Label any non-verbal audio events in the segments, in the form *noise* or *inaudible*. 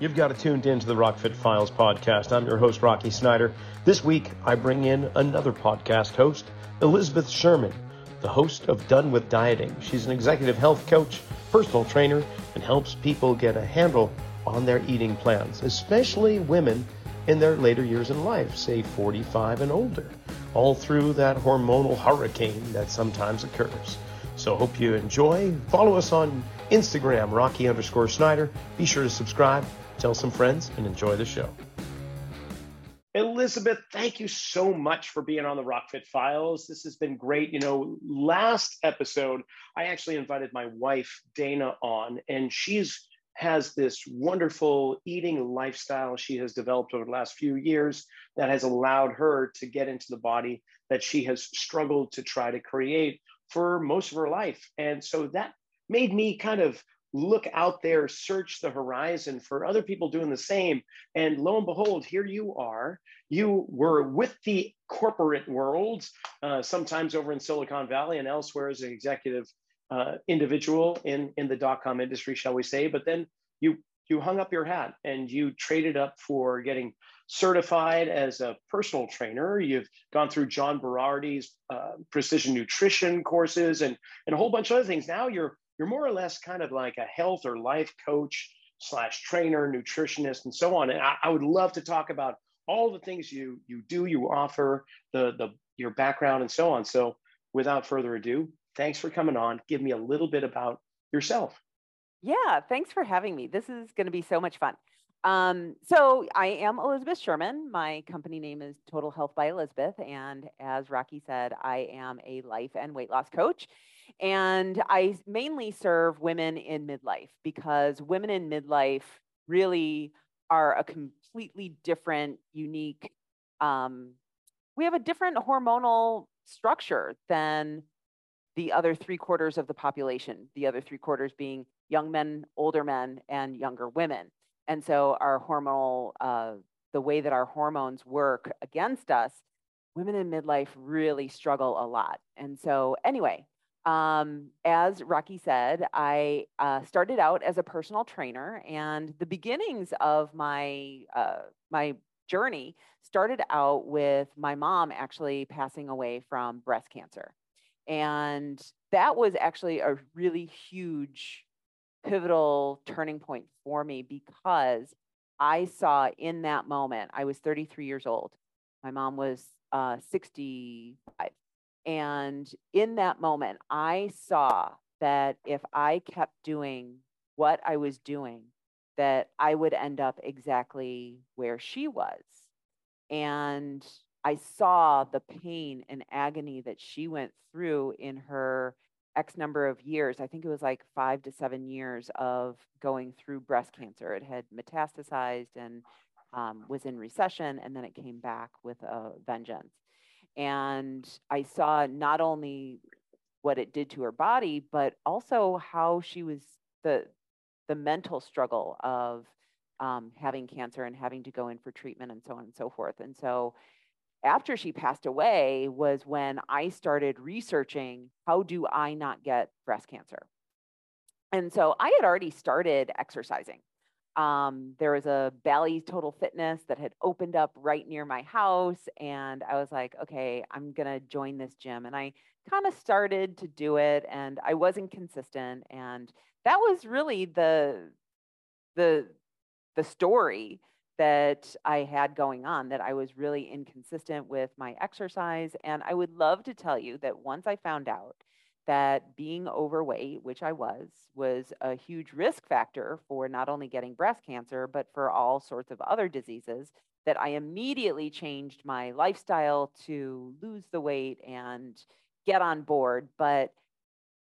You've got it tuned in to the Rockfit Files podcast. I'm your host, Rocky Snyder. This week, I bring in another podcast host, Elizabeth Sherman, the host of Done with Dieting. She's an executive health coach, personal trainer, and helps people get a handle on their eating plans, especially women in their later years in life, say 45 and older, all through that hormonal hurricane that sometimes occurs. So hope you enjoy. Follow us on Instagram, Rocky underscore Snyder. Be sure to subscribe tell some friends, and enjoy the show. Elizabeth, thank you so much for being on the Rockfit Files. This has been great. You know, last episode, I actually invited my wife, Dana, on, and she's has this wonderful eating lifestyle she has developed over the last few years that has allowed her to get into the body that she has struggled to try to create for most of her life. And so that made me kind of look out there, search the horizon for other people doing the same. And lo and behold, here you are. You were with the corporate world, uh, sometimes over in Silicon Valley and elsewhere as an executive uh, individual in, in the dot com industry, shall we say. But then you you hung up your hat and you traded up for getting certified as a personal trainer. You've gone through John Berardi's uh, precision nutrition courses and, and a whole bunch of other things. Now you're you're more or less kind of like a health or life coach slash trainer, nutritionist, and so on. And I, I would love to talk about all the things you you do, you offer, the the your background, and so on. So without further ado, thanks for coming on. Give me a little bit about yourself. Yeah, thanks for having me. This is going to be so much fun. Um, so I am Elizabeth Sherman. My company name is Total Health by Elizabeth. And as Rocky said, I am a life and weight loss coach. And I mainly serve women in midlife because women in midlife really are a completely different, unique, um, we have a different hormonal structure than the other three quarters of the population, the other three quarters being young men, older men, and younger women. And so our hormonal, uh, the way that our hormones work against us, women in midlife really struggle a lot. And so, anyway, um, as Rocky said, I uh, started out as a personal trainer, and the beginnings of my uh, my journey started out with my mom actually passing away from breast cancer, and that was actually a really huge, pivotal turning point for me because I saw in that moment I was 33 years old. My mom was uh, 65 and in that moment, I saw that if I kept doing what I was doing, that I would end up exactly where she was. And I saw the pain and agony that she went through in her X number of years. I think it was like five to seven years of going through breast cancer. It had metastasized and um, was in recession, and then it came back with a vengeance. And I saw not only what it did to her body, but also how she was the the mental struggle of um, having cancer and having to go in for treatment and so on and so forth. And so after she passed away was when I started researching how do I not get breast cancer. And so I had already started exercising. Um, there was a Bally Total Fitness that had opened up right near my house. And I was like, okay, I'm going to join this gym. And I kind of started to do it and I wasn't consistent. And that was really the, the, the story that I had going on, that I was really inconsistent with my exercise. And I would love to tell you that once I found out that being overweight, which I was, was a huge risk factor for not only getting breast cancer, but for all sorts of other diseases. That I immediately changed my lifestyle to lose the weight and get on board. But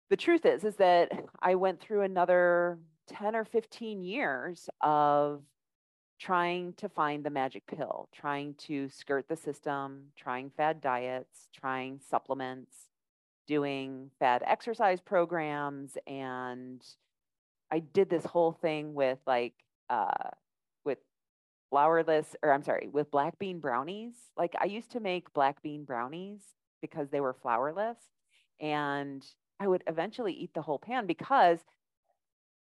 the truth is, is that I went through another 10 or 15 years of trying to find the magic pill, trying to skirt the system, trying fad diets, trying supplements, doing fad exercise programs and I did this whole thing with like uh with flourless or I'm sorry, with black bean brownies. Like I used to make black bean brownies because they were flourless and I would eventually eat the whole pan because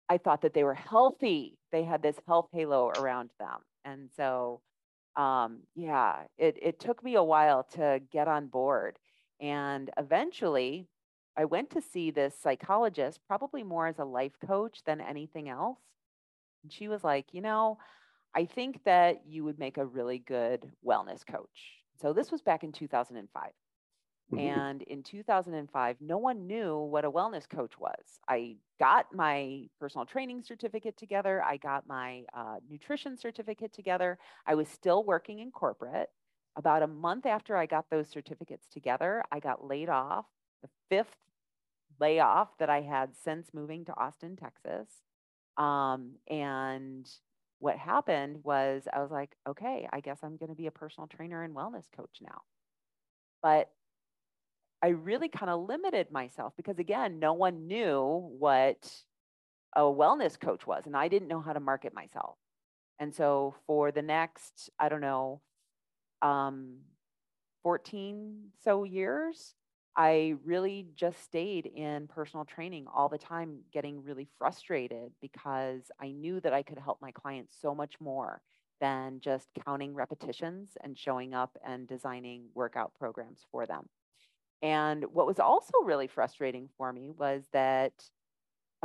I thought that they were healthy. They had this health halo around them. And so, um, yeah, it, it took me a while to get on board. And eventually, I went to see this psychologist, probably more as a life coach than anything else. And she was like, you know, I think that you would make a really good wellness coach. So this was back in 2005. Mm-hmm. And in 2005, no one knew what a wellness coach was. I got my personal training certificate together. I got my uh, nutrition certificate together. I was still working in corporate. About a month after I got those certificates together, I got laid off, the fifth layoff that I had since moving to Austin, Texas. Um, and what happened was I was like, okay, I guess I'm going to be a personal trainer and wellness coach now. But I really kind of limited myself because, again, no one knew what a wellness coach was, and I didn't know how to market myself. And so for the next, I don't know, um, 14 so years, I really just stayed in personal training all the time, getting really frustrated because I knew that I could help my clients so much more than just counting repetitions and showing up and designing workout programs for them. And what was also really frustrating for me was that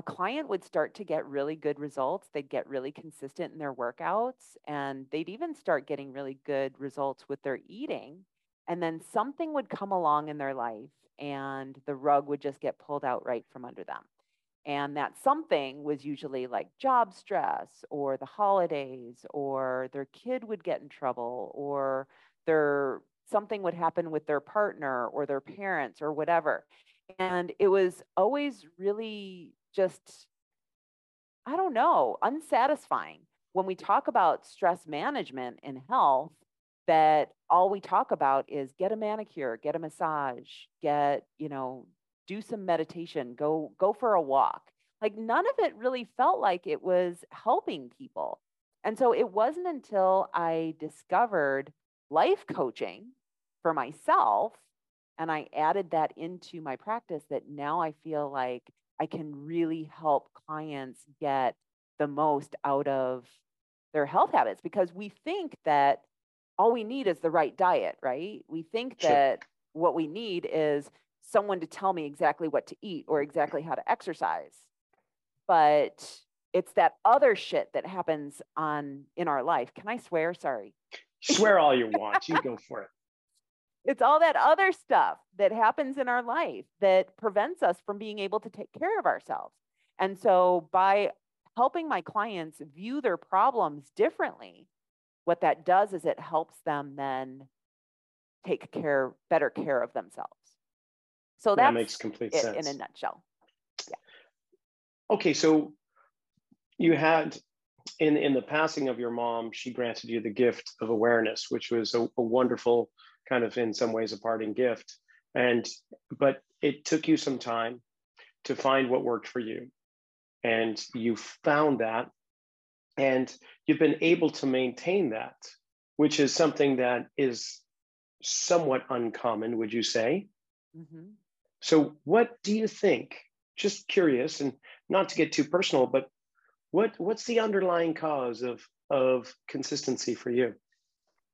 a client would start to get really good results. They'd get really consistent in their workouts, and they'd even start getting really good results with their eating. And then something would come along in their life, and the rug would just get pulled out right from under them. And that something was usually like job stress or the holidays, or their kid would get in trouble, or their something would happen with their partner or their parents or whatever. And it was always really just, I don't know, unsatisfying when we talk about stress management in health that all we talk about is get a manicure, get a massage, get, you know, do some meditation, go go for a walk. Like none of it really felt like it was helping people. And so it wasn't until I discovered life coaching for myself and I added that into my practice that now I feel like I can really help clients get the most out of their health habits because we think that all we need is the right diet, right? We think sure. that what we need is someone to tell me exactly what to eat or exactly how to exercise. But it's that other shit that happens on in our life. Can I swear? Sorry. Swear all you *laughs* want. You go for it. It's all that other stuff that happens in our life that prevents us from being able to take care of ourselves. And so by helping my clients view their problems differently, what that does is it helps them then take care, better care of themselves. So that makes complete sense in a nutshell. Yeah. Okay, so you had in in the passing of your mom, she granted you the gift of awareness, which was a, a wonderful kind of in some ways a parting gift. And but it took you some time to find what worked for you. And you found that and you've been able to maintain that, which is something that is somewhat uncommon, would you say? Mm-hmm. So, what do you think? Just curious, and not to get too personal, but what what's the underlying cause of of consistency for you?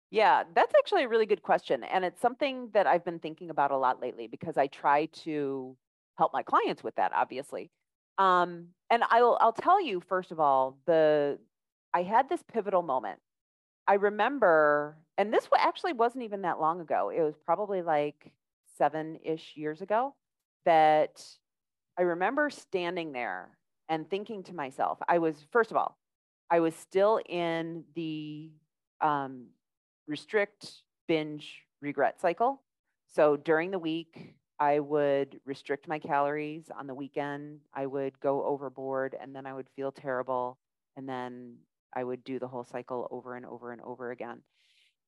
Yeah, that's actually a really good question. And it's something that I've been thinking about a lot lately because I try to help my clients with that, obviously. Um, and I'll I'll tell you first of all, the I had this pivotal moment. I remember, and this actually wasn't even that long ago. It was probably like seven-ish years ago that I remember standing there and thinking to myself, I was first of all, I was still in the um, restrict, binge, regret cycle. So during the week, I would restrict my calories. On the weekend, I would go overboard and then I would feel terrible. And then I would do the whole cycle over and over and over again.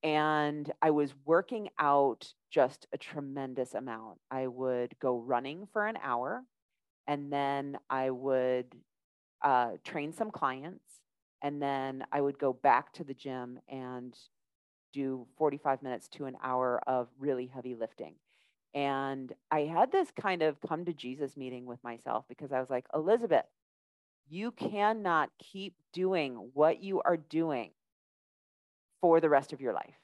And I was working out just a tremendous amount. I would go running for an hour and then I would uh, train some clients. And then I would go back to the gym and do 45 minutes to an hour of really heavy lifting. And I had this kind of come to Jesus meeting with myself because I was like, Elizabeth, you cannot keep doing what you are doing for the rest of your life.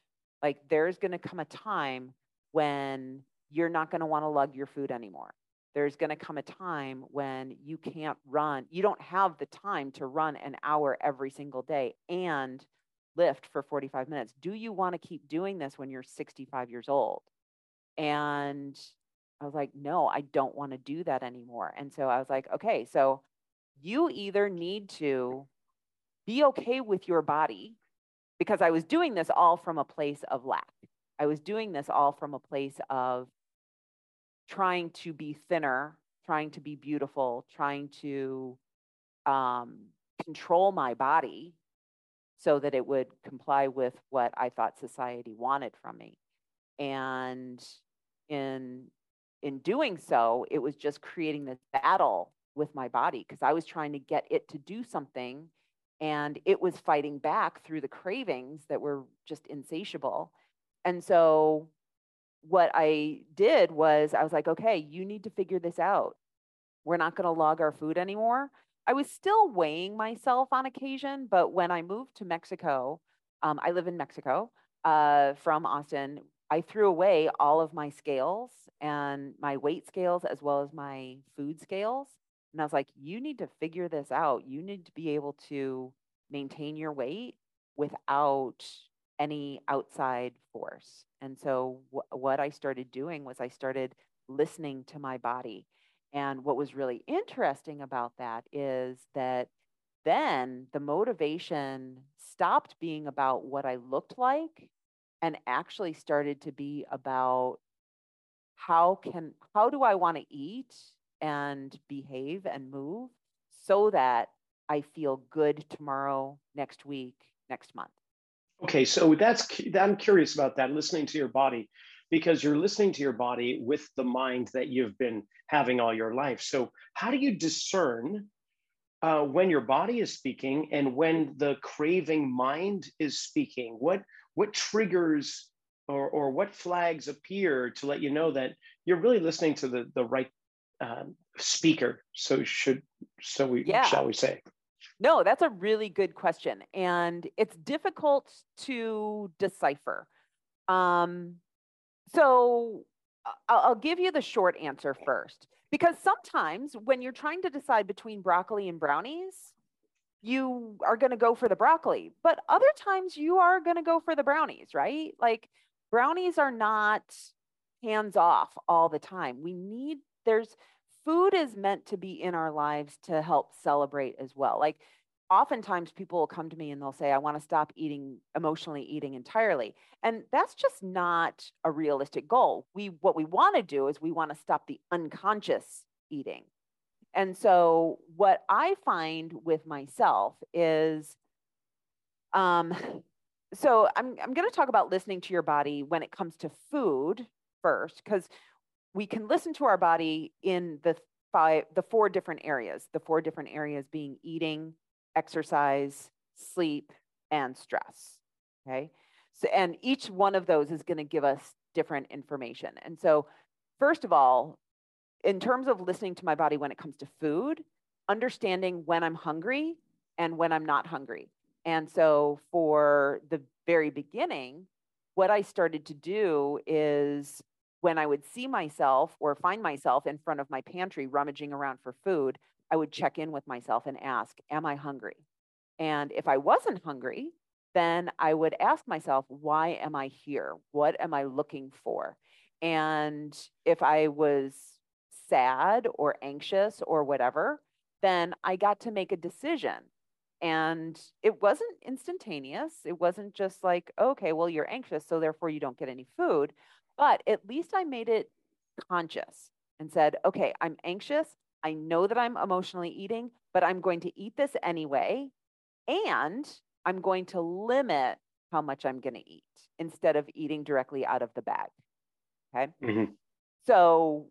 Like there's going to come a time when you're not going to want to lug your food anymore. There's going to come a time when you can't run. You don't have the time to run an hour every single day and lift for 45 minutes. Do you want to keep doing this when you're 65 years old? And I was like, no, I don't want to do that anymore. And so I was like, okay, so you either need to be okay with your body because I was doing this all from a place of lack. I was doing this all from a place of trying to be thinner, trying to be beautiful, trying to um, control my body so that it would comply with what I thought society wanted from me. And in in doing so, it was just creating this battle with my body because I was trying to get it to do something and it was fighting back through the cravings that were just insatiable. And so what I did was I was like, okay, you need to figure this out. We're not going to log our food anymore. I was still weighing myself on occasion, but when I moved to Mexico, um, I live in Mexico uh, from Austin. I threw away all of my scales and my weight scales as well as my food scales. And I was like, you need to figure this out. You need to be able to maintain your weight without any outside force. And so, wh- what I started doing was I started listening to my body. And what was really interesting about that is that then the motivation stopped being about what I looked like and actually started to be about how can how do I want to eat and behave and move so that I feel good tomorrow, next week, next month. Okay, so that's that I'm curious about that listening to your body because you're listening to your body with the mind that you've been having all your life. So how do you discern uh, when your body is speaking and when the craving mind is speaking? What what triggers or, or what flags appear to let you know that you're really listening to the, the right um, speaker? So should so we yeah. shall we say? No, that's a really good question, and it's difficult to decipher. Um, so I'll give you the short answer first, because sometimes when you're trying to decide between broccoli and brownies, you are going to go for the broccoli, but other times you are going to go for the brownies, right? Like brownies are not hands off all the time. We need, there's, food is meant to be in our lives to help celebrate as well. Like oftentimes people will come to me and they'll say, I want to stop eating, emotionally eating entirely. And that's just not a realistic goal. We, what we want to do is we want to stop the unconscious eating. And so, what I find with myself is, um, *laughs* so I'm, I'm going to talk about listening to your body when it comes to food first, because we can listen to our body in the five, the four different areas, the four different areas being eating, exercise, sleep, and stress. Okay. So, and each one of those is going to give us different information. And so, first of all, in terms of listening to my body when it comes to food, understanding when I'm hungry and when I'm not hungry. And so for the very beginning, what I started to do is when I would see myself or find myself in front of my pantry rummaging around for food, I would check in with myself and ask, Am I hungry? And if I wasn't hungry, then I would ask myself, Why am I here? What am I looking for? And if I was sad or anxious or whatever, then I got to make a decision. And it wasn't instantaneous. It wasn't just like, okay, well, you're anxious, so therefore you don't get any food. But at least I made it conscious and said, okay, I'm anxious. I know that I'm emotionally eating, but I'm going to eat this anyway. And I'm going to limit how much I'm going to eat instead of eating directly out of the bag. Okay. Mm-hmm. So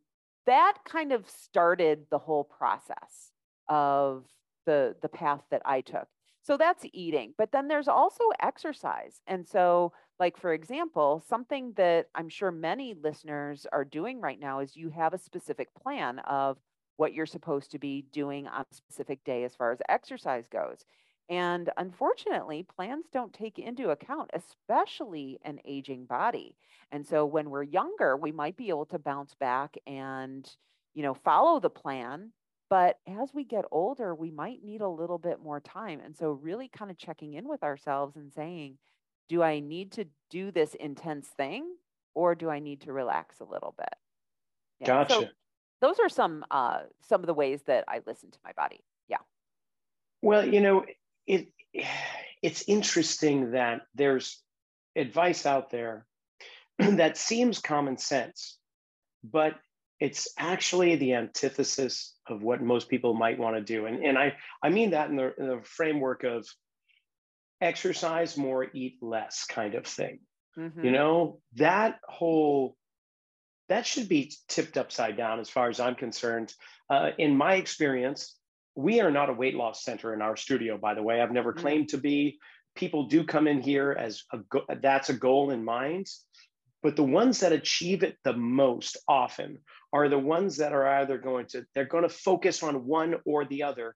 that kind of started the whole process of the the path that I took. So that's eating, but then there's also exercise. And so like for example, something that I'm sure many listeners are doing right now is you have a specific plan of what you're supposed to be doing on a specific day as far as exercise goes. And unfortunately, plans don't take into account, especially an aging body. And so when we're younger, we might be able to bounce back and, you know, follow the plan. But as we get older, we might need a little bit more time. And so really kind of checking in with ourselves and saying, do I need to do this intense thing or do I need to relax a little bit? Yeah. Gotcha. So those are some uh, some of the ways that I listen to my body. Yeah. Well, you know, it it's interesting that there's advice out there *clears throat* that seems common sense, but it's actually the antithesis of what most people might want to do. And, and I, I mean that in the, in the framework of exercise more, eat less kind of thing. Mm-hmm. You know, that whole that should be tipped upside down as far as I'm concerned. Uh, in my experience, we are not a weight loss center in our studio, by the way. I've never mm. claimed to be. People do come in here as a go- that's a goal in mind. But the ones that achieve it the most often are the ones that are either going to, they're going to focus on one or the other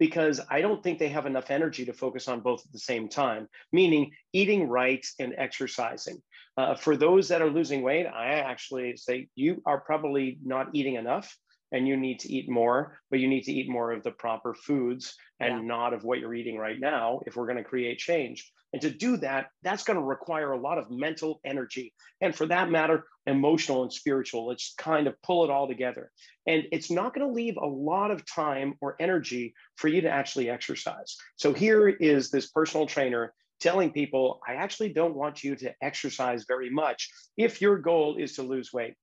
because I don't think they have enough energy to focus on both at the same time, meaning eating right and exercising. Uh, for those that are losing weight, I actually say you are probably not eating enough and you need to eat more, but you need to eat more of the proper foods and yeah. not of what you're eating right now if we're going to create change. And to do that, that's going to require a lot of mental energy. And for that matter, emotional and spiritual. Let's kind of pull it all together. And it's not going to leave a lot of time or energy for you to actually exercise. So here is this personal trainer telling people, I actually don't want you to exercise very much if your goal is to lose weight.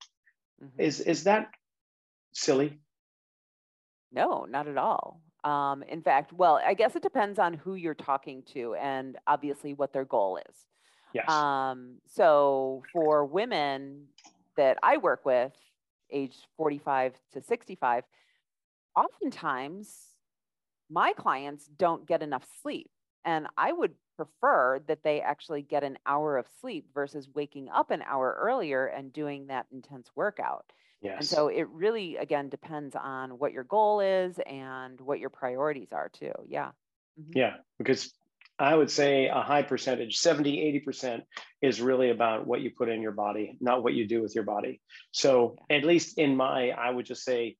Mm-hmm. Is, is that silly? No, not at all. Um, in fact, well, I guess it depends on who you're talking to and obviously what their goal is. Yes. Um, so for women that I work with, age 45 to 65, oftentimes my clients don't get enough sleep. And I would prefer that they actually get an hour of sleep versus waking up an hour earlier and doing that intense workout. Yes. And so it really, again, depends on what your goal is and what your priorities are too. Yeah. Mm-hmm. Yeah. Because I would say a high percentage, 70, 80% is really about what you put in your body, not what you do with your body. So, yeah. at least in my, I would just say,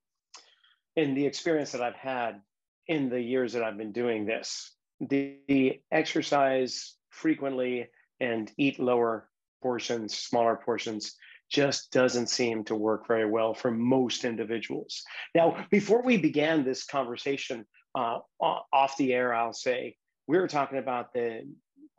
in the experience that I've had in the years that I've been doing this, the, the exercise frequently and eat lower portions, smaller portions, just doesn't seem to work very well for most individuals. Now, before we began this conversation uh, off the air, I'll say we were talking about the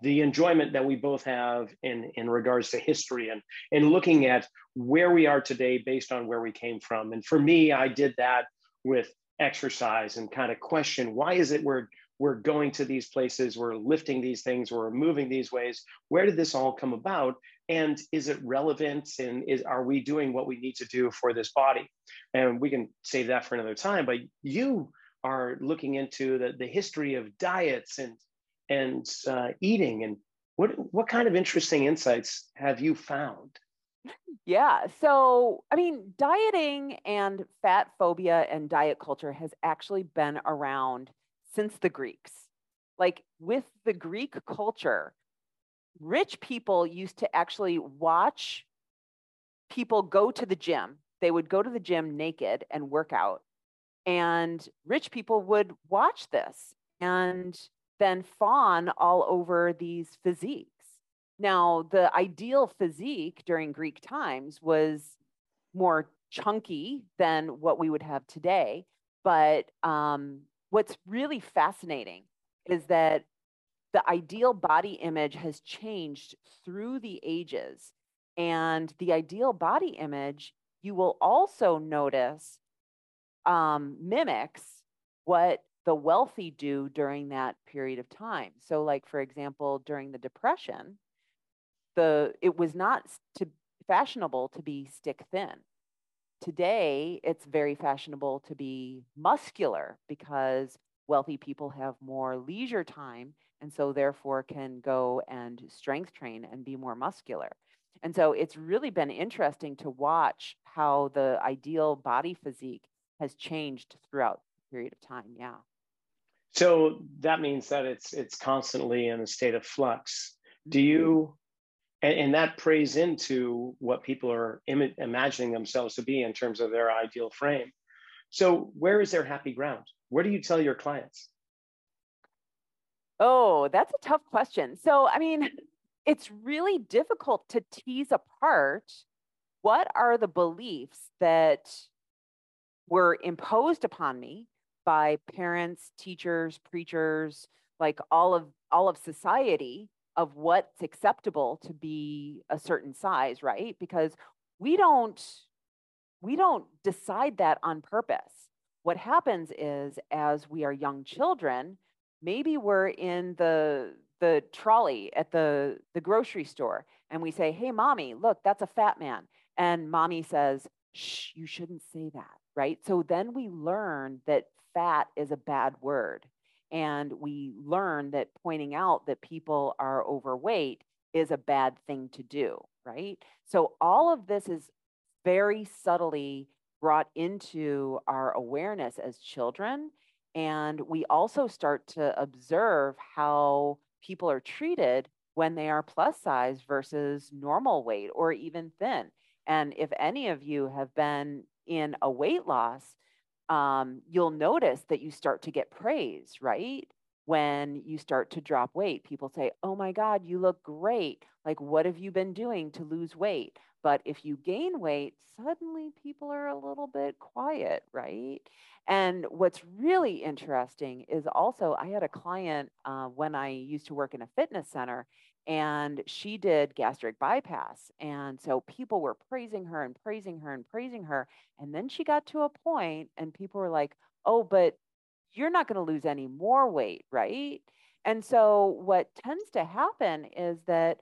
the enjoyment that we both have in in regards to history and and looking at where we are today based on where we came from. And for me, I did that with exercise and kind of question why is it we're we're going to these places, we're lifting these things, we're moving these ways. Where did this all come about? And is it relevant? And is are we doing what we need to do for this body? And we can save that for another time. But you are looking into the, the history of diets and and uh, eating and what what kind of interesting insights have you found? Yeah. So, I mean, dieting and fat phobia and diet culture has actually been around since the Greeks. Like with the Greek culture, rich people used to actually watch people go to the gym. They would go to the gym naked and work out. And rich people would watch this and then fawn all over these physiques. Now, the ideal physique during Greek times was more chunky than what we would have today. But um, what's really fascinating is that the ideal body image has changed through the ages. And the ideal body image, you will also notice, um, mimics what the wealthy do during that period of time. So, like for example, during the Depression, the it was not to fashionable to be stick thin. Today, it's very fashionable to be muscular because wealthy people have more leisure time and so therefore can go and strength train and be more muscular. And so it's really been interesting to watch how the ideal body physique has changed throughout the period of time. Yeah. So that means that it's it's constantly in a state of flux. Do mm-hmm. you and, and that plays into what people are Im- imagining themselves to be in terms of their ideal frame. So where is their happy ground? Where do you tell your clients? Oh, that's a tough question. So, I mean, it's really difficult to tease apart what are the beliefs that were imposed upon me by parents, teachers, preachers, like all of all of society of what's acceptable to be a certain size, right? Because we don't we don't decide that on purpose. What happens is as we are young children, maybe we're in the the trolley at the the grocery store and we say, "Hey mommy, look, that's a fat man." And mommy says, "Shh, you shouldn't say that." Right? So then we learn that fat is a bad word and we learn that pointing out that people are overweight is a bad thing to do, right? So all of this is very subtly brought into our awareness as children. And we also start to observe how people are treated when they are plus size versus normal weight or even thin. And if any of you have been in a weight loss, um, you'll notice that you start to get praise, right? When you start to drop weight, people say, Oh my God, you look great. Like, what have you been doing to lose weight? But if you gain weight, suddenly people are a little bit quiet, right? And what's really interesting is also, I had a client uh, when I used to work in a fitness center, and she did gastric bypass. And so people were praising her and praising her and praising her. And then she got to a point and people were like, oh, but you're not going to lose any more weight, right? And so what tends to happen is that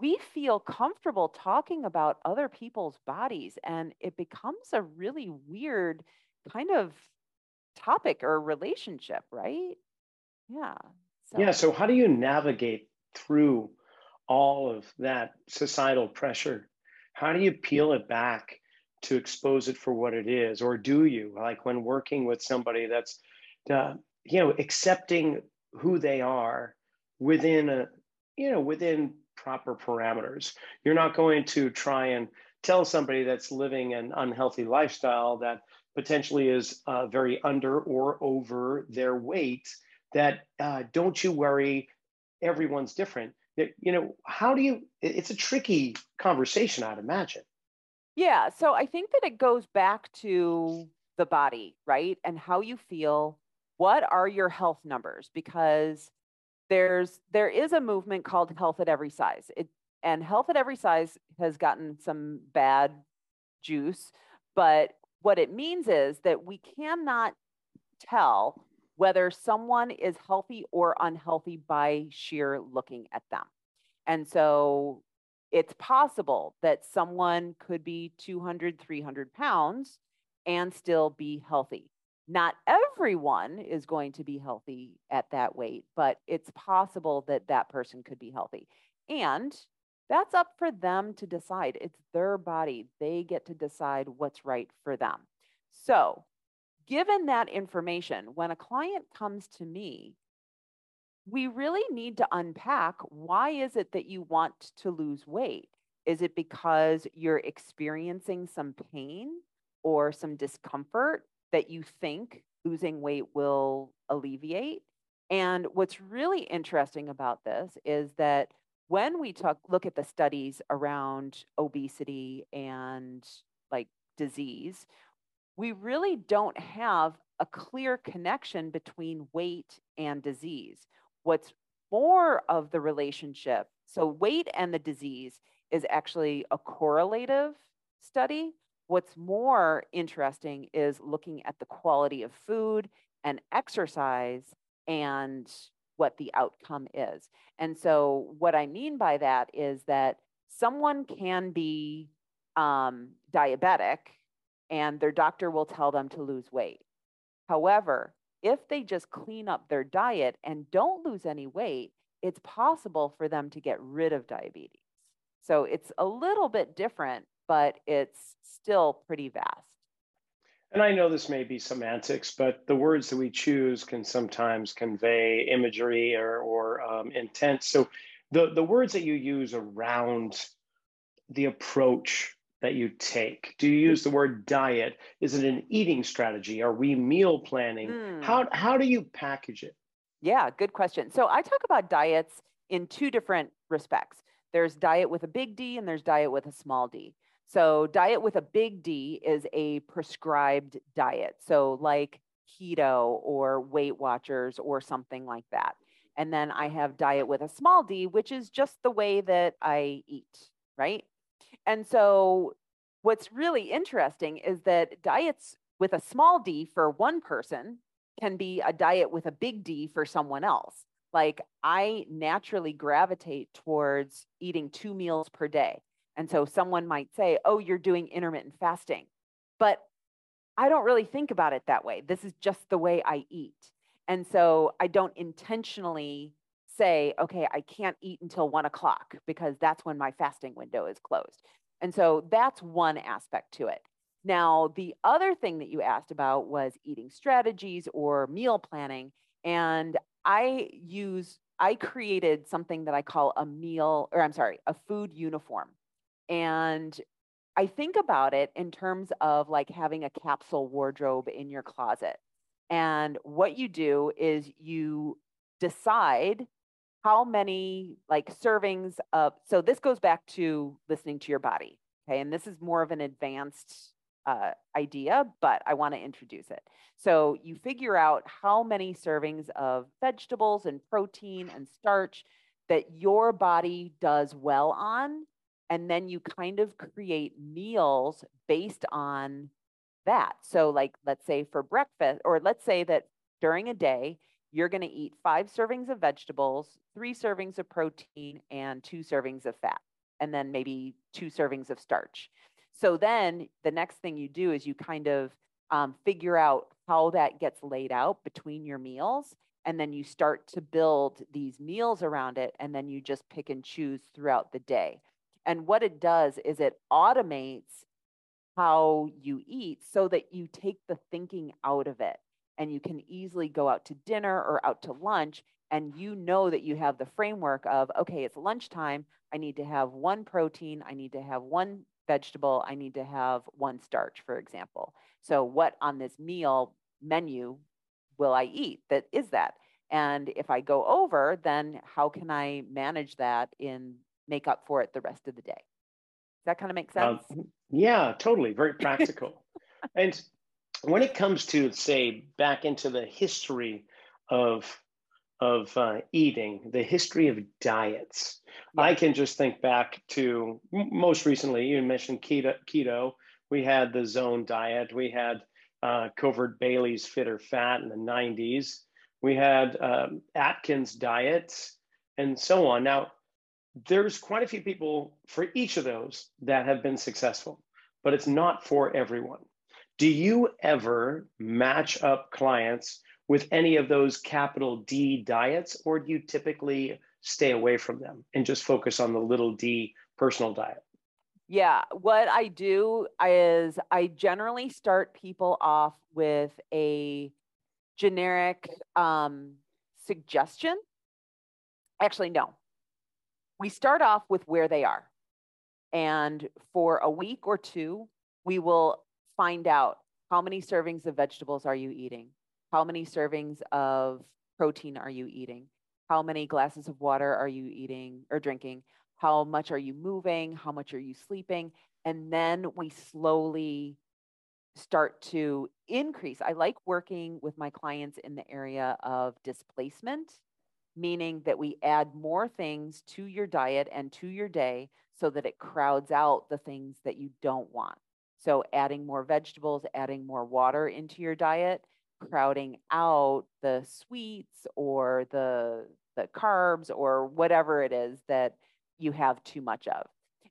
we feel comfortable talking about other people's bodies and it becomes a really weird kind of topic or relationship, right? Yeah. So. Yeah. So, how do you navigate through all of that societal pressure? How do you peel it back to expose it for what it is? Or do you, like when working with somebody that's, uh, you know, accepting who they are within a, you know, within proper parameters? You're not going to try and tell somebody that's living an unhealthy lifestyle that potentially is uh, very under or over their weight that uh, don't you worry everyone's different. You know how do you it's a tricky conversation i'd imagine. Yeah so i think that it goes back to the body right? And how you feel. What are your health numbers? Because there's there is a movement called health at every size it and health at every size has gotten some bad juice but what it means is that we cannot tell whether someone is healthy or unhealthy by sheer looking at them. And so it's possible that someone could be 200, 300 pounds and still be healthy. Not everyone is going to be healthy at that weight, but it's possible that that person could be healthy. And that's up for them to decide. It's their body. They get to decide what's right for them. So given that information, when a client comes to me, we really need to unpack why is it that you want to lose weight? Is it because you're experiencing some pain or some discomfort that you think losing weight will alleviate? And what's really interesting about this is that when we talk, look at the studies around obesity and like disease, we really don't have a clear connection between weight and disease. What's more of the relationship, so weight and the disease is actually a correlative study. What's more interesting is looking at the quality of food and exercise and what the outcome is. And so, what I mean by that is that someone can be um, diabetic and their doctor will tell them to lose weight. However, if they just clean up their diet and don't lose any weight, it's possible for them to get rid of diabetes. So it's a little bit different, but it's still pretty vast. And I know this may be semantics, but the words that we choose can sometimes convey imagery or, or um, intent. So the, the words that you use around the approach that you take? Do you use the word diet? Is it an eating strategy? Are we meal planning? Mm. How, how do you package it? Yeah, good question. So I talk about diets in two different respects. There's diet with a big D and there's diet with a small d. So diet with a big D is a prescribed diet. So like keto or Weight Watchers or something like that. And then I have diet with a small d, which is just the way that I eat, right? And so what's really interesting is that diets with a small d for one person can be a diet with a big D for someone else. Like I naturally gravitate towards eating two meals per day. And so someone might say, oh, you're doing intermittent fasting. But I don't really think about it that way. This is just the way I eat. And so I don't intentionally say, okay, I can't eat until one o'clock because that's when my fasting window is closed. And so that's one aspect to it. Now, the other thing that you asked about was eating strategies or meal planning. And I use, I created something that I call a meal, or I'm sorry, a food uniform. And I think about it in terms of like having a capsule wardrobe in your closet. And what you do is you decide how many like servings of, so this goes back to listening to your body. Okay. And this is more of an advanced uh, idea, but I want to introduce it. So you figure out how many servings of vegetables and protein and starch that your body does well on. And then you kind of create meals based on that. So, like, let's say for breakfast, or let's say that during a day, you're going to eat five servings of vegetables, three servings of protein, and two servings of fat, and then maybe two servings of starch. So then the next thing you do is you kind of um, figure out how that gets laid out between your meals. And then you start to build these meals around it. And then you just pick and choose throughout the day. And what it does is it automates how you eat so that you take the thinking out of it and you can easily go out to dinner or out to lunch and you know that you have the framework of okay it's lunchtime i need to have one protein i need to have one vegetable, I need to have one starch, for example. So, what on this meal menu will I eat that is that? And if I go over, then how can I manage that in make up for it the rest of the day? Does that kind of make sense? Um, yeah, totally. Very *laughs* practical. and when it comes to, say, back into the history of of uh, eating, the history of diets. Yeah. I can just think back to most recently, you mentioned keto. keto. We had the zone diet. We had uh, Covert Bailey's Fit or Fat in the 90s. We had um, Atkins diets and so on. Now, there's quite a few people for each of those that have been successful, but it's not for everyone. Do you ever match up clients with any of those capital D diets, or do you typically stay away from them and just focus on the little d personal diet? Yeah, what I do is I generally start people off with a generic um, suggestion. Actually, no. We start off with where they are. And for a week or two, we will find out how many servings of vegetables are you eating? How many servings of protein are you eating? How many glasses of water are you eating or drinking? How much are you moving? How much are you sleeping? And then we slowly start to increase. I like working with my clients in the area of displacement, meaning that we add more things to your diet and to your day so that it crowds out the things that you don't want. So, adding more vegetables, adding more water into your diet crowding out the sweets or the the carbs or whatever it is that you have too much of.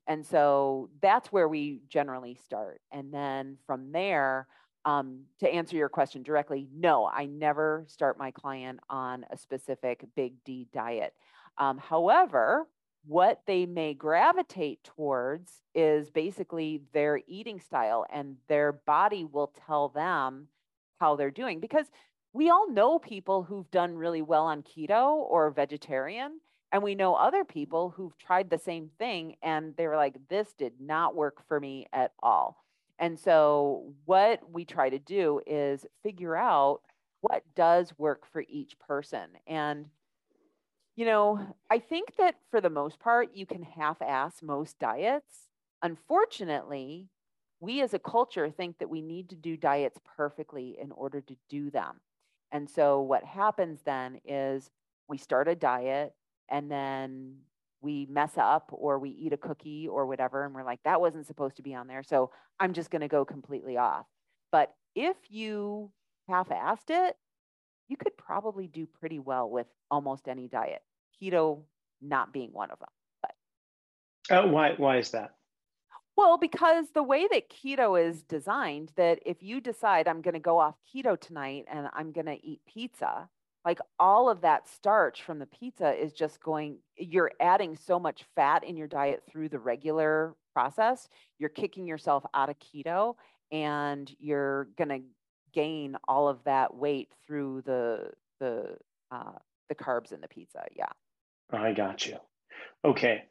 And so that's where we generally start. And then from there, um, to answer your question directly, no, I never start my client on a specific big D diet. Um, however, what they may gravitate towards is basically their eating style and their body will tell them how they're doing because we all know people who've done really well on keto or vegetarian and we know other people who've tried the same thing and they were like this did not work for me at all and so what we try to do is figure out what does work for each person and you know, I think that for the most part, you can half ass most diets. Unfortunately, we as a culture think that we need to do diets perfectly in order to do them. And so what happens then is we start a diet and then we mess up or we eat a cookie or whatever and we're like that wasn't supposed to be on there so i'm just going to go completely off but if you half-assed it you could probably do pretty well with almost any diet keto not being one of them. But uh, why why is that? Well, because the way that keto is designed, that if you decide I'm going to go off keto tonight and I'm going to eat pizza, like all of that starch from the pizza is just going, you're adding so much fat in your diet through the regular process. You're kicking yourself out of keto and you're going to gain all of that weight through the, the, uh, the carbs in the pizza. Yeah. I got you. Okay.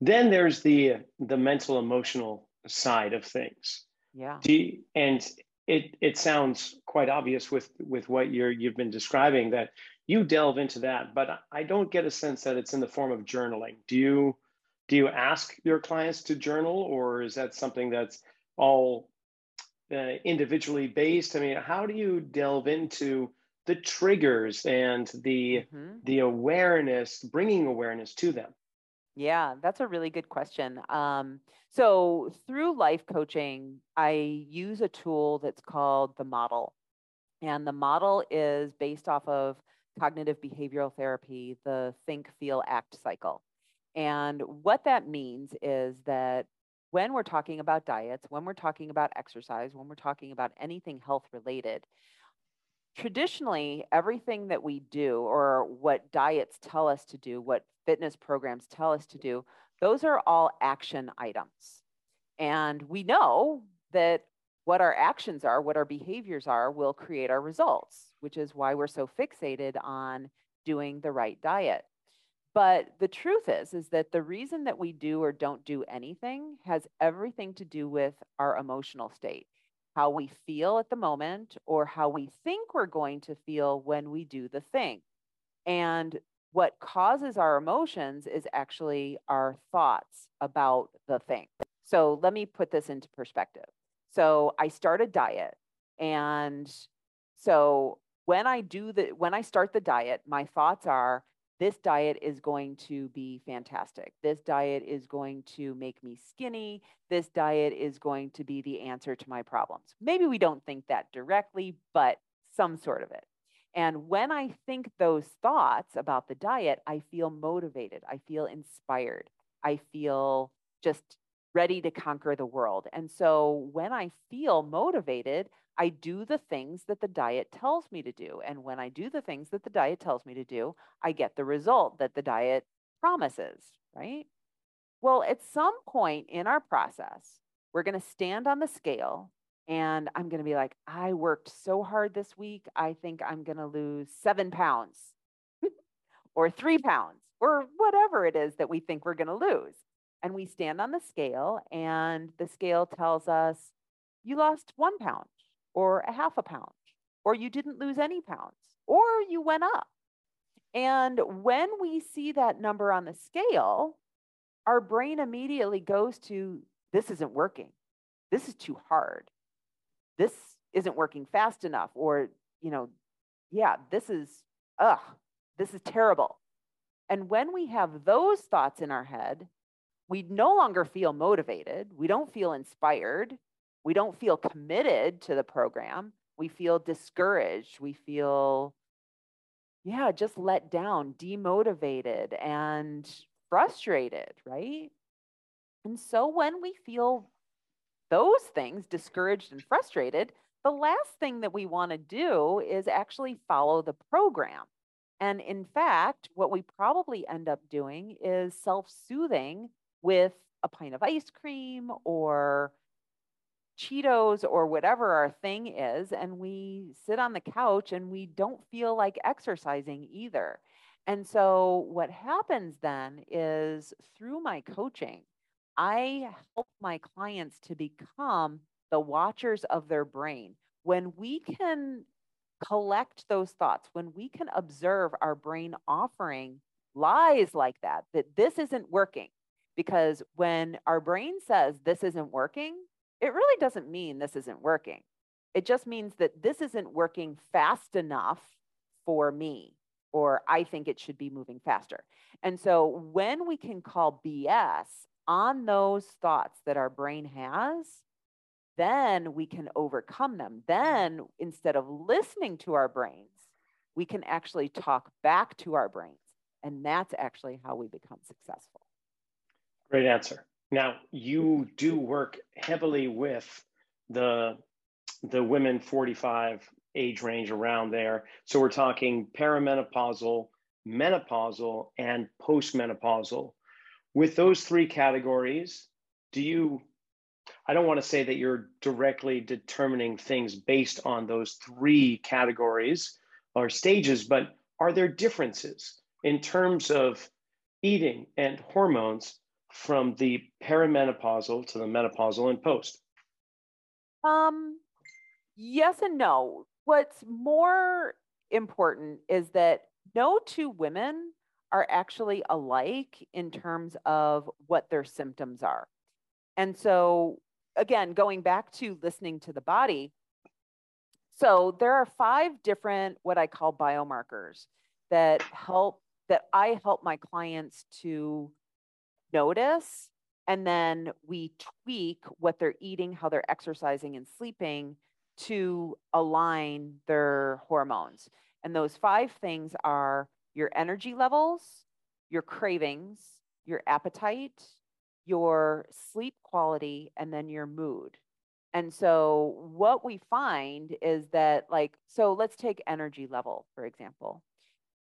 Then there's the the mental emotional side of things. Yeah. You, and it it sounds quite obvious with with what you're you've been describing that you delve into that, but I don't get a sense that it's in the form of journaling. Do you do you ask your clients to journal, or is that something that's all uh, individually based? I mean, how do you delve into the triggers and the mm-hmm. the awareness bringing awareness to them yeah that's a really good question. Um, so through life coaching i use a tool that's called the model. And the model is based off of cognitive behavioral therapy the think feel act cycle. And what that means is that when we're talking about diets when we're talking about exercise when we're talking about anything health related traditionally everything that we do or what diets tell us to do what fitness programs tell us to do those are all action items. And we know that what our actions are what our behaviors are will create our results which is why we're so fixated on doing the right diet. But the truth is is that the reason that we do or don't do anything has everything to do with our emotional state how we feel at the moment or how we think we're going to feel when we do the thing. And what causes our emotions is actually our thoughts about the thing. So let me put this into perspective. So I start a diet and so when I do the when I start the diet, my thoughts are this diet is going to be fantastic. This diet is going to make me skinny. This diet is going to be the answer to my problems. Maybe we don't think that directly, but some sort of it. And when I think those thoughts about the diet, I feel motivated. I feel inspired. I feel just ready to conquer the world. And so when I feel motivated, I do the things that the diet tells me to do. And when I do the things that the diet tells me to do, I get the result that the diet promises, right? Well, at some point in our process, we're going to stand on the scale and I'm going to be like, I worked so hard this week. I think I'm going to lose seven pounds *laughs* or three pounds or whatever it is that we think we're going to lose. And we stand on the scale, and the scale tells us, you lost one pound or a half a pound, or you didn't lose any pounds, or you went up. And when we see that number on the scale, our brain immediately goes to this isn't working. This is too hard. This isn't working fast enough. Or, you know, yeah, this is, ugh, this is terrible. And when we have those thoughts in our head, we no longer feel motivated. We don't feel inspired. We don't feel committed to the program. We feel discouraged. We feel, yeah, just let down, demotivated, and frustrated, right? And so when we feel those things, discouraged and frustrated, the last thing that we want to do is actually follow the program. And in fact, what we probably end up doing is self soothing with a pint of ice cream or Cheetos or whatever our thing is. And we sit on the couch and we don't feel like exercising either. And so, what happens then is through my coaching, I help my clients to become the watchers of their brain. When we can collect those thoughts, when we can observe our brain offering lies like that, that this isn't working, because when our brain says this isn't working, it really doesn't mean this isn't working. It just means that this isn't working fast enough for me, or I think it should be moving faster. And so when we can call BS on those thoughts that our brain has, then we can overcome them. Then instead of listening to our brains, we can actually talk back to our brains. And that's actually how we become successful. Great answer. Now, you do work heavily with the, the women 45 age range around there. So we're talking perimenopausal, menopausal, and postmenopausal. With those three categories, do you I don't want to say that you're directly determining things based on those three categories or stages, but are there differences in terms of eating and hormones from the perimenopausal to the menopausal and post? Um, yes and no. What's more important is that no two women are actually alike in terms of what their symptoms are. And so, again, going back to listening to the body, so there are five different what I call biomarkers that help that I help my clients to notice and then we tweak what they're eating, how they're exercising and sleeping to align their hormones. And those five things are your energy levels, your cravings, your appetite, your sleep quality, and then your mood. And so, what we find is that, like, so let's take energy level, for example.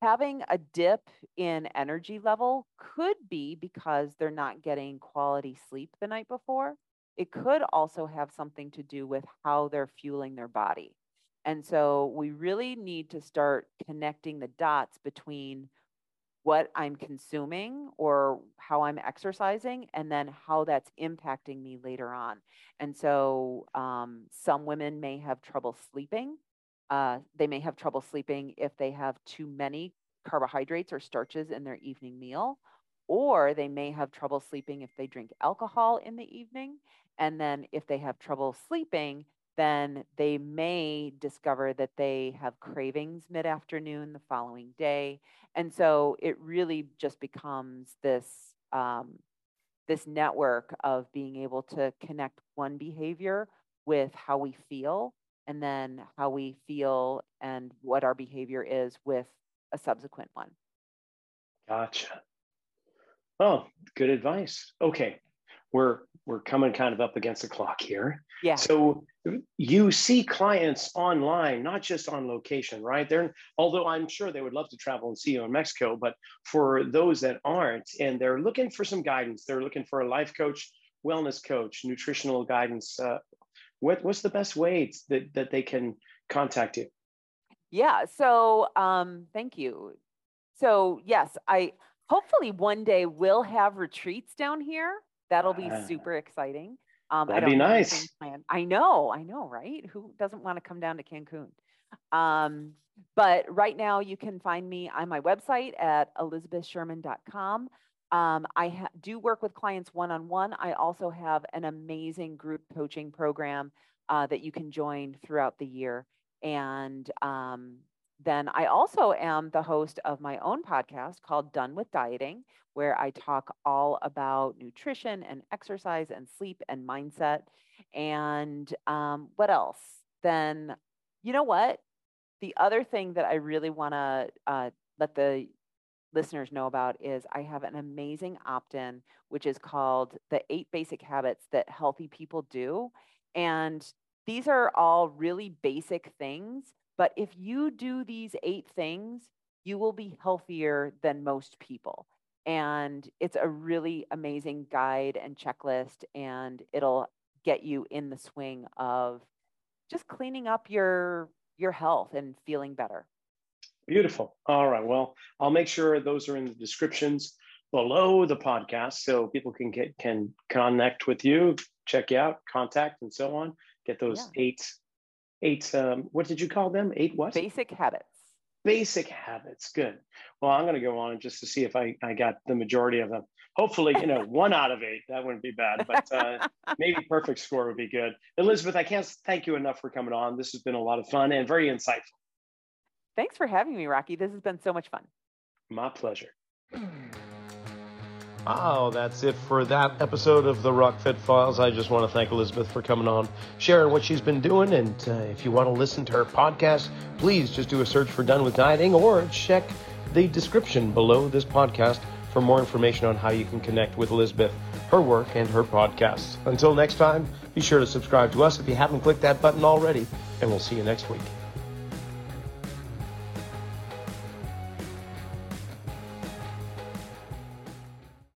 Having a dip in energy level could be because they're not getting quality sleep the night before. It could also have something to do with how they're fueling their body. And so, we really need to start connecting the dots between what I'm consuming or how I'm exercising, and then how that's impacting me later on. And so, um, some women may have trouble sleeping. Uh, they may have trouble sleeping if they have too many carbohydrates or starches in their evening meal, or they may have trouble sleeping if they drink alcohol in the evening. And then, if they have trouble sleeping, then they may discover that they have cravings mid afternoon the following day. And so it really just becomes this. Um, this network of being able to connect one behavior with how we feel and then how we feel and what our behavior is with a subsequent one. Gotcha. Oh, good advice. Okay. We're we're coming kind of up against the clock here. Yeah. So you see clients online, not just on location, right? They're although I'm sure they would love to travel and see you in Mexico, but for those that aren't and they're looking for some guidance, they're looking for a life coach, wellness coach, nutritional guidance. Uh, what, what's the best way that, that they can contact you? Yeah. So um, thank you. So yes, I hopefully one day we'll have retreats down here That'll be uh, super exciting. Um, that'd be nice. I know, I know, right? Who doesn't want to come down to Cancun? Um, but right now, you can find me on my website at elizabethsherman.com. Um, I do work with clients one on one. I also have an amazing group coaching program uh, that you can join throughout the year. And um, then I also am the host of my own podcast called Done with Dieting, where I talk all about nutrition and exercise and sleep and mindset. And um, what else? Then, you know what? The other thing that I really want to uh, let the listeners know about is I have an amazing opt in, which is called The Eight Basic Habits That Healthy People Do. And these are all really basic things. But if you do these eight things, you will be healthier than most people. And it's a really amazing guide and checklist, and it'll get you in the swing of just cleaning up your your health and feeling better. Beautiful. All right. Well, I'll make sure those are in the descriptions below the podcast so people can get can connect with you, check you out, contact, and so on. Get those yeah. eight eight um, what did you call them? Eight what? Basic habits. Basic habits. Good. Well, I'm going to go on just to see if I, I got the majority of them. Hopefully, you know, one out of eight. That wouldn't be bad, but uh, *laughs* maybe perfect score would be good. Elizabeth, I can't thank you enough for coming on. This has been a lot of fun and very insightful. Thanks for having me, Rocky. This has been so much fun. My pleasure. *clears throat* Oh, that's it for that episode of the RockFit Files. I just want to thank Elizabeth for coming on, sharing what she's been doing. And uh, if you want to listen to her podcast, please just do a search for Done with Dieting or check the description below this podcast for more information on how you can connect with Elizabeth, her work, and her podcasts. Until next time, be sure to subscribe to us if you haven't clicked that button already, and we'll see you next week.